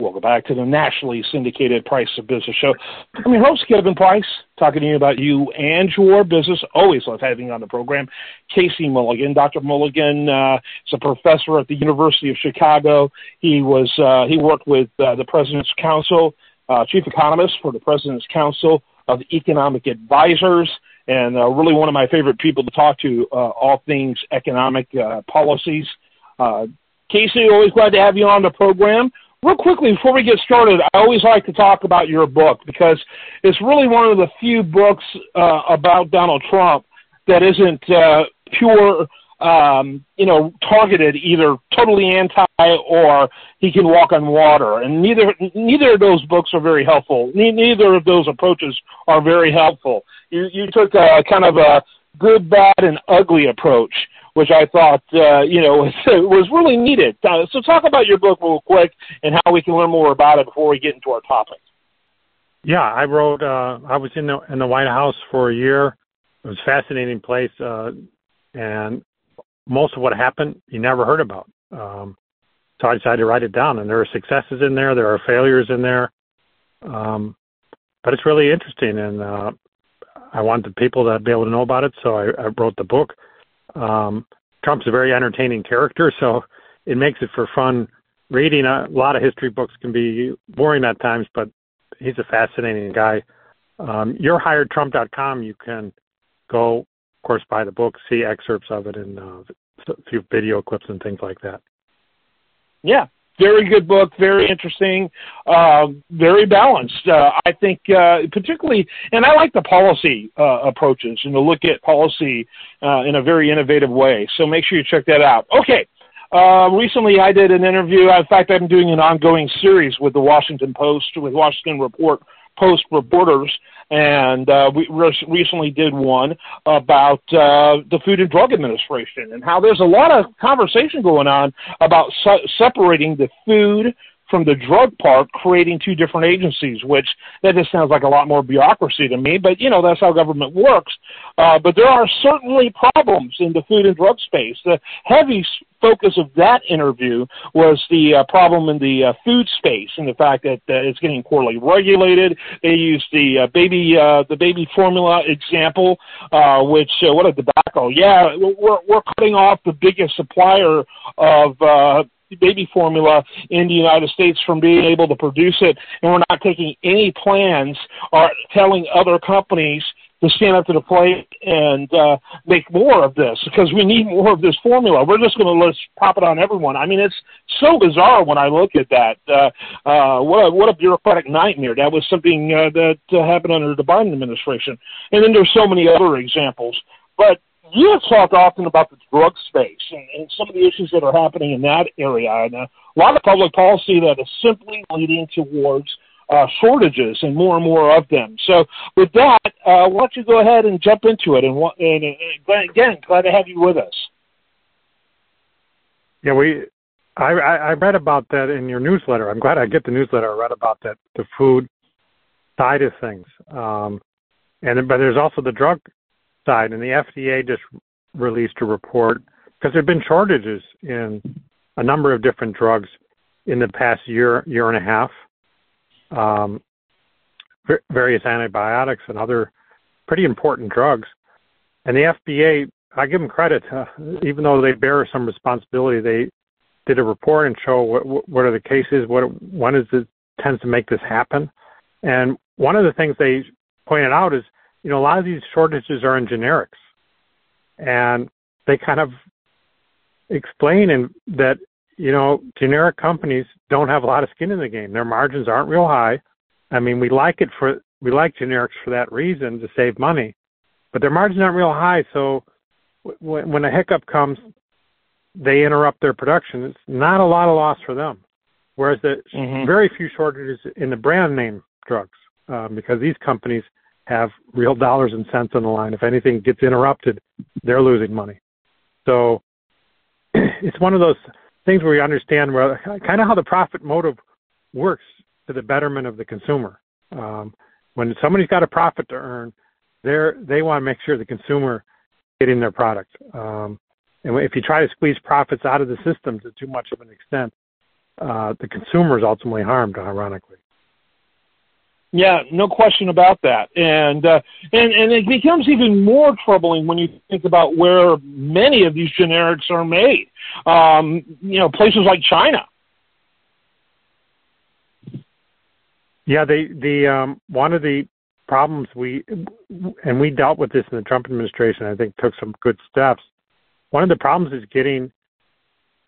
Welcome back to the nationally syndicated Price of Business show. I'm your host, Kevin Price, talking to you about you and your business. Always love having you on the program. Casey Mulligan. Dr. Mulligan uh, is a professor at the University of Chicago. He was uh, he worked with uh, the President's Council, uh, chief economist for the President's Council of Economic Advisors, and uh, really one of my favorite people to talk to, uh, all things economic policies. Casey, always glad to have you on the program real quickly before we get started, I always like to talk about your book because it's really one of the few books uh, about Donald Trump that isn't uh, pure, um, you know, targeted either totally anti or he can walk on water. And neither neither of those books are very helpful. neither of those approaches are very helpful. You you took a kind of a good, bad, and ugly approach which I thought uh, you know was, was really needed. Uh, so talk about your book real quick and how we can learn more about it before we get into our topic. Yeah, I wrote. Uh, I was in the in the White House for a year. It was a fascinating place, uh, and most of what happened you never heard about. Um, so I decided to write it down. And there are successes in there, there are failures in there, um, but it's really interesting. And uh, I wanted people to be able to know about it, so I, I wrote the book. Um, Trump's a very entertaining character, so it makes it for fun reading. A lot of history books can be boring at times, but he's a fascinating guy. Um, YourHiredTrump.com, you can go, of course, buy the book, see excerpts of it, and uh, a few video clips and things like that. Yeah, very good book, very interesting, uh, very balanced. Uh, I think, uh, particularly, and I like the policy uh, approaches and to look at policy uh, in a very innovative way. So make sure you check that out. Okay. Uh, recently, I did an interview. In fact, I'm doing an ongoing series with the Washington Post, with Washington Report Post reporters, and uh, we re- recently did one about uh, the Food and Drug Administration and how there's a lot of conversation going on about su- separating the food from the drug part, creating two different agencies, which that just sounds like a lot more bureaucracy to me. But you know that's how government works. Uh, but there are certainly problems in the food and drug space. The heavy focus of that interview was the uh, problem in the uh, food space and the fact that uh, it's getting poorly regulated. They used the uh, baby uh, the baby formula example, uh, which what a debacle! Yeah, we're we're cutting off the biggest supplier of baby formula in the United States from being able to produce it, and we're not taking any plans or telling other companies to stand up to the plate and uh, make more of this because we need more of this formula. We're just going to let's pop it on everyone. I mean, it's so bizarre when I look at that. Uh, uh, what a what a bureaucratic nightmare. That was something uh, that uh, happened under the Biden administration, and then there's so many other examples. But you have talked often about the drug space and, and some of the issues that are happening in that area, and uh, a lot of public policy that is simply leading towards uh, shortages and more and more of them. So, with that, uh, why don't you go ahead and jump into it? And, and, and again, glad to have you with us. Yeah, we. I, I read about that in your newsletter. I'm glad I get the newsletter. I read about that the food side of things, um, and but there's also the drug side, and the FDA just released a report because there have been shortages in a number of different drugs in the past year, year and a half. Um, various antibiotics and other pretty important drugs. And the FDA, I give them credit, uh, even though they bear some responsibility, they did a report and show what, what are the cases, what when is it tends to make this happen. And one of the things they pointed out is you know, a lot of these shortages are in generics, and they kind of explain in that you know generic companies don't have a lot of skin in the game. Their margins aren't real high. I mean, we like it for we like generics for that reason to save money, but their margins aren't real high. So when, when a hiccup comes, they interrupt their production. It's not a lot of loss for them. Whereas the mm-hmm. very few shortages in the brand name drugs, um, because these companies have real dollars and cents on the line. If anything gets interrupted, they're losing money. So it's one of those things where you understand where kind of how the profit motive works to the betterment of the consumer. Um, when somebody's got a profit to earn, they're they want to make sure the consumer getting their product. Um, and if you try to squeeze profits out of the system to too much of an extent, uh, the consumer is ultimately harmed, ironically. Yeah, no question about that, and uh, and and it becomes even more troubling when you think about where many of these generics are made. Um, you know, places like China. Yeah, the the um, one of the problems we and we dealt with this in the Trump administration. I think took some good steps. One of the problems is getting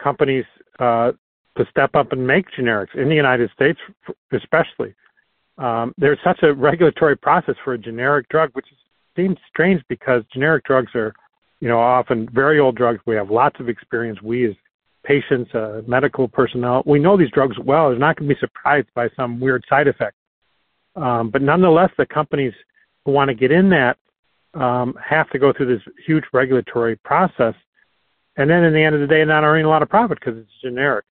companies uh, to step up and make generics in the United States, especially um, there's such a regulatory process for a generic drug, which seems strange because generic drugs are, you know, often very old drugs. We have lots of experience. We as patients, uh, medical personnel, we know these drugs well. They're not going to be surprised by some weird side effect. Um, but nonetheless, the companies who want to get in that um, have to go through this huge regulatory process, and then in the end of the day, not earning a lot of profit because it's generic.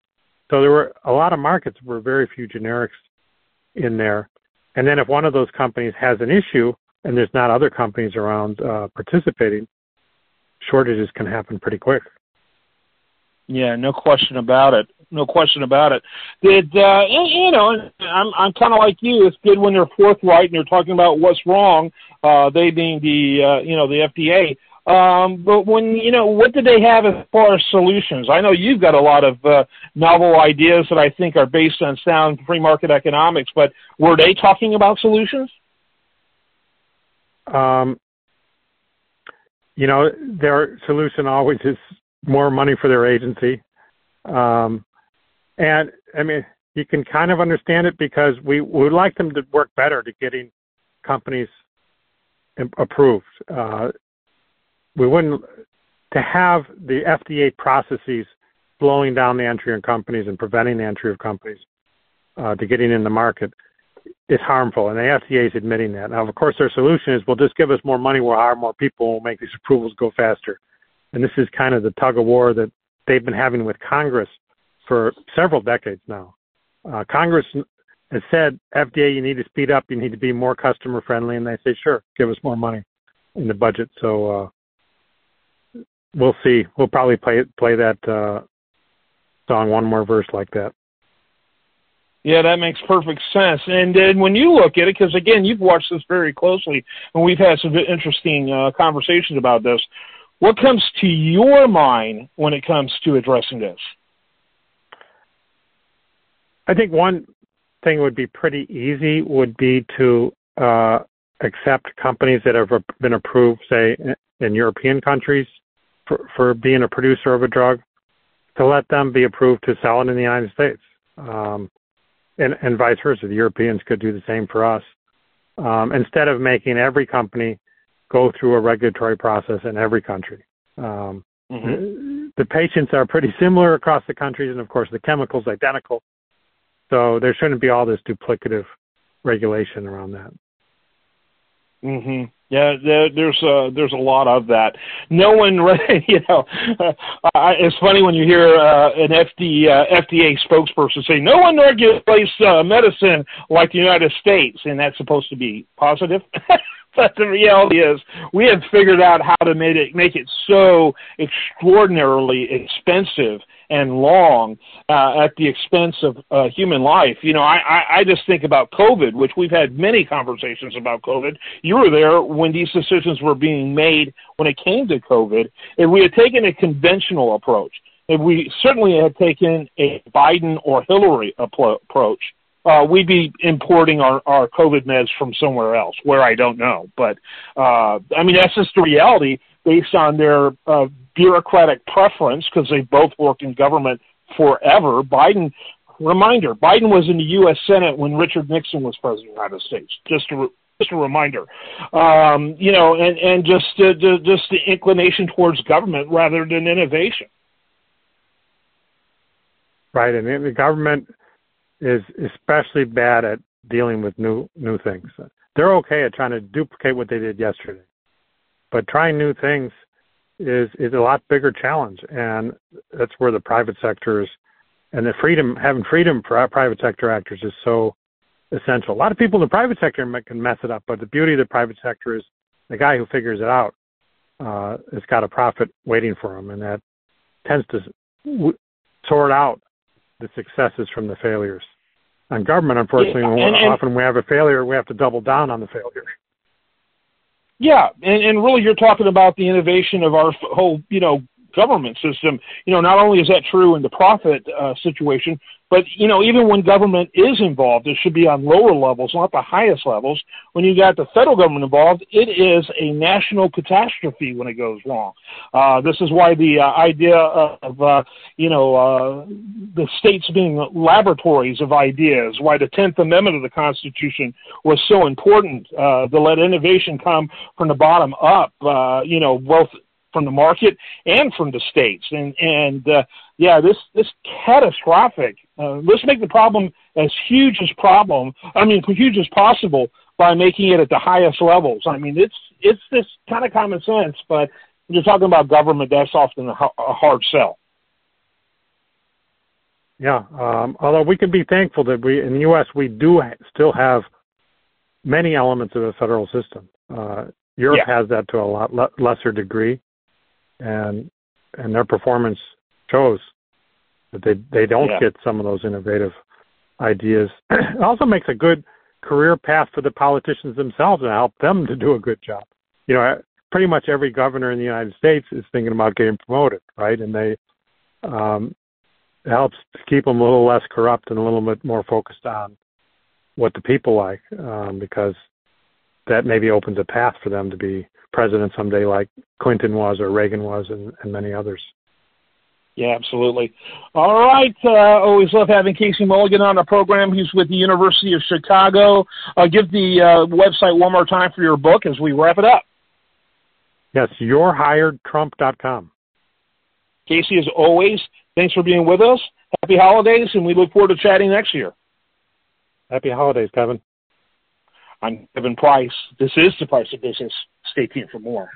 So there were a lot of markets where very few generics in there. And then if one of those companies has an issue and there's not other companies around uh, participating, shortages can happen pretty quick. Yeah, no question about it. No question about it. Did uh, you know? I'm I'm kind of like you. It's good when they're forthright and they're talking about what's wrong. Uh, they being the uh, you know the FDA. Um, but when you know, what did they have as far as solutions? I know you've got a lot of uh, novel ideas that I think are based on sound free market economics. But were they talking about solutions? Um, you know, their solution always is more money for their agency, um, and I mean, you can kind of understand it because we would like them to work better to getting companies approved. Uh, we wouldn't to have the FDA processes slowing down the entry of companies and preventing the entry of companies uh, to getting in the market is harmful, and the FDA is admitting that. Now, of course, their solution is, well, just give us more money, we'll hire more people, we'll make these approvals go faster. And this is kind of the tug of war that they've been having with Congress for several decades now. Uh, Congress has said, FDA, you need to speed up, you need to be more customer friendly, and they say, sure, give us more money in the budget. So uh, we'll see. We'll probably play play that uh, song one more verse like that. Yeah, that makes perfect sense. And then when you look at it, because again, you've watched this very closely, and we've had some interesting uh, conversations about this. What comes to your mind when it comes to addressing this? I think one thing would be pretty easy would be to uh, accept companies that have been approved, say, in European countries for, for being a producer of a drug to let them be approved to sell it in the United States. Um, and, and vice versa. The Europeans could do the same for us. Um, instead of making every company go through a regulatory process in every country. Um, mm-hmm. The patients are pretty similar across the countries, and of course, the chemicals identical. So there shouldn't be all this duplicative regulation around that. Mm-hmm. Yeah, there, there's a there's a lot of that. No one, you know, uh, it's funny when you hear uh, an FD, uh, FDA spokesperson say no one regulates uh, medicine like the United States, and that's supposed to be positive. but the reality is, we have figured out how to make it make it so extraordinarily expensive and long uh, at the expense of uh, human life. You know, I, I, I just think about COVID, which we've had many conversations about COVID. You were there when these decisions were being made when it came to COVID. If we had taken a conventional approach, if we certainly had taken a Biden or Hillary approach, uh, we'd be importing our, our COVID meds from somewhere else, where I don't know. But uh, I mean, that's just the reality based on their uh, bureaucratic preference because they both worked in government forever. Biden, reminder, Biden was in the U.S. Senate when Richard Nixon was president of the United States. Just a just a reminder, um, you know, and and just uh, just the inclination towards government rather than innovation. Right, and the government is especially bad at dealing with new new things. They're okay at trying to duplicate what they did yesterday, but trying new things is is a lot bigger challenge, and that's where the private sector is, and the freedom having freedom for our private sector actors is so essential. A lot of people in the private sector can mess it up, but the beauty of the private sector is the guy who figures it out uh, has got a profit waiting for him, and that tends to w- sort out the successes from the failures. On government, unfortunately, yeah, and, and, often we have a failure, we have to double down on the failure. Yeah, and, and really, you're talking about the innovation of our whole, you know, government system. You know, not only is that true in the profit uh, situation, but you know, even when government is involved, it should be on lower levels, not the highest levels. When you got the federal government involved, it is a national catastrophe when it goes wrong. Uh, this is why the uh, idea of uh, you know uh, the states being laboratories of ideas, why the Tenth Amendment of the Constitution was so important uh, to let innovation come from the bottom up. Uh, you know, both from the market and from the states. And and uh, yeah, this this catastrophic. Uh, let's make the problem as huge as problem. I mean, huge as possible by making it at the highest levels. I mean, it's it's this kind of common sense, but when you're talking about government, that's often a, a hard sell. Yeah, um, although we can be thankful that we in the U.S. we do ha- still have many elements of the federal system. Uh, Europe yeah. has that to a lot le- lesser degree and and their performance shows that they they don't yeah. get some of those innovative ideas. it also makes a good career path for the politicians themselves and help them to do a good job. You know, pretty much every governor in the United States is thinking about getting promoted, right? And they um, it helps to keep them a little less corrupt and a little bit more focused on what the people like, um, because that maybe opens a path for them to be president someday, like Clinton was or Reagan was, and, and many others. Yeah, absolutely. All right. Uh, always love having Casey Mulligan on the program. He's with the University of Chicago. Uh, give the uh, website one more time for your book as we wrap it up. Yes, yourhiredtrump.com. Casey, as always, thanks for being with us. Happy holidays, and we look forward to chatting next year. Happy holidays, Kevin. I'm Kevin Price. This is The Price of Business. Stay tuned for more.